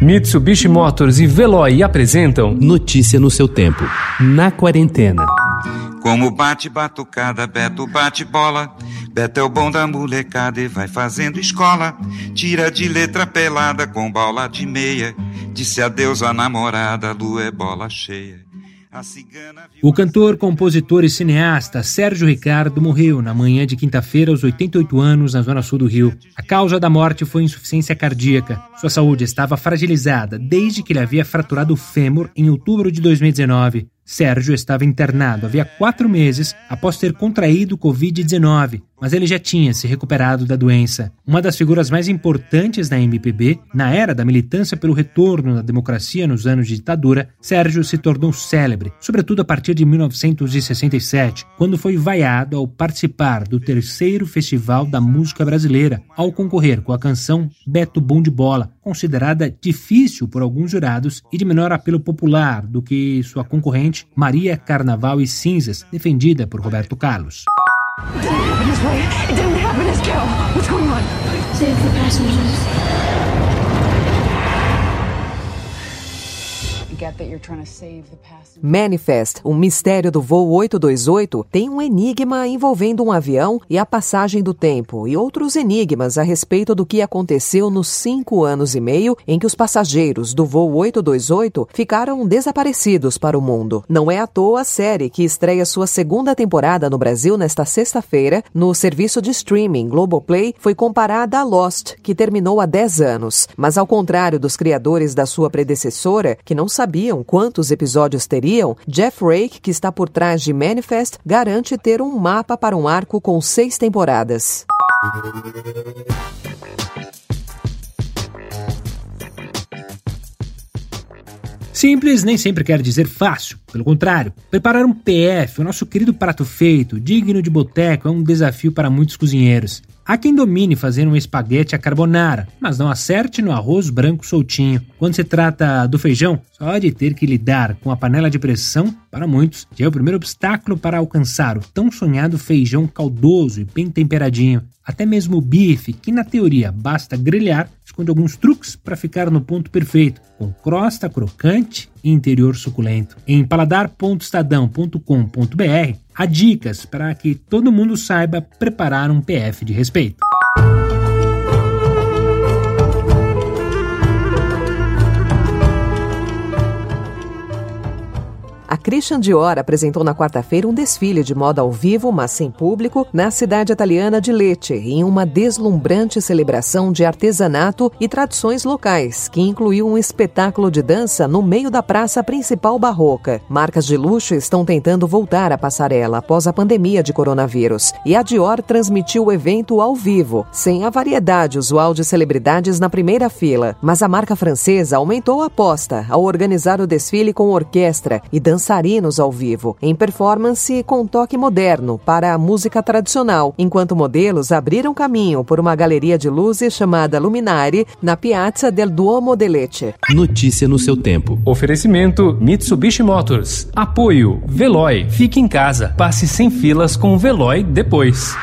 Mitsubishi Motors e Veloy apresentam Notícia no seu tempo. Na quarentena. Como bate batucada, Beto bate bola. Beto é o bom da molecada e vai fazendo escola. Tira de letra pelada com bola de meia. Disse adeus à namorada, lua é bola cheia. O cantor, compositor e cineasta Sérgio Ricardo morreu na manhã de quinta-feira aos 88 anos na zona sul do Rio. A causa da morte foi insuficiência cardíaca. Sua saúde estava fragilizada desde que ele havia fraturado o fêmur em outubro de 2019. Sérgio estava internado havia quatro meses após ter contraído Covid-19, mas ele já tinha se recuperado da doença. Uma das figuras mais importantes da MPB, na era da militância pelo retorno da democracia nos anos de ditadura, Sérgio se tornou célebre, sobretudo a partir de 1967, quando foi vaiado ao participar do terceiro Festival da Música Brasileira, ao concorrer com a canção Beto Bom de Bola, considerada difícil por alguns jurados e de menor apelo popular do que sua concorrente Maria Carnaval e Cinzas, defendida por Roberto Carlos. Save the passengers. Manifest, o mistério do voo 828, tem um enigma envolvendo um avião e a passagem do tempo, e outros enigmas a respeito do que aconteceu nos cinco anos e meio em que os passageiros do voo 828 ficaram desaparecidos para o mundo. Não é à toa a série que estreia sua segunda temporada no Brasil nesta sexta-feira, no serviço de streaming Globoplay, foi comparada a Lost, que terminou há 10 anos. Mas ao contrário dos criadores da sua predecessora, que não sabiam sabiam quantos episódios teriam, Jeff Rake, que está por trás de Manifest, garante ter um mapa para um arco com seis temporadas. Simples nem sempre quer dizer fácil. Pelo contrário, preparar um PF, o nosso querido prato feito, digno de boteco, é um desafio para muitos cozinheiros. Há quem domine fazer um espaguete à carbonara, mas não acerte no arroz branco soltinho. Quando se trata do feijão, só de ter que lidar com a panela de pressão, para muitos, já é o primeiro obstáculo para alcançar o tão sonhado feijão caldoso e bem temperadinho. Até mesmo o bife, que na teoria basta grelhar, esconde alguns truques para ficar no ponto perfeito, com crosta crocante e interior suculento. Em paladar.estadão.com.br há dicas para que todo mundo saiba preparar um PF de respeito. Christian Dior apresentou na quarta-feira um desfile de moda ao vivo, mas sem público, na cidade italiana de Lecce, em uma deslumbrante celebração de artesanato e tradições locais, que incluiu um espetáculo de dança no meio da praça principal barroca. Marcas de luxo estão tentando voltar à passarela após a pandemia de coronavírus, e a Dior transmitiu o evento ao vivo, sem a variedade usual de celebridades na primeira fila. Mas a marca francesa aumentou a aposta ao organizar o desfile com orquestra e dança dançarinos ao vivo, em performance com toque moderno para a música tradicional, enquanto modelos abriram caminho por uma galeria de luzes chamada Luminari na Piazza del Duomo de Lecce. Notícia no seu tempo. Oferecimento Mitsubishi Motors. Apoio Veloy. Fique em casa. Passe sem filas com o Veloy depois.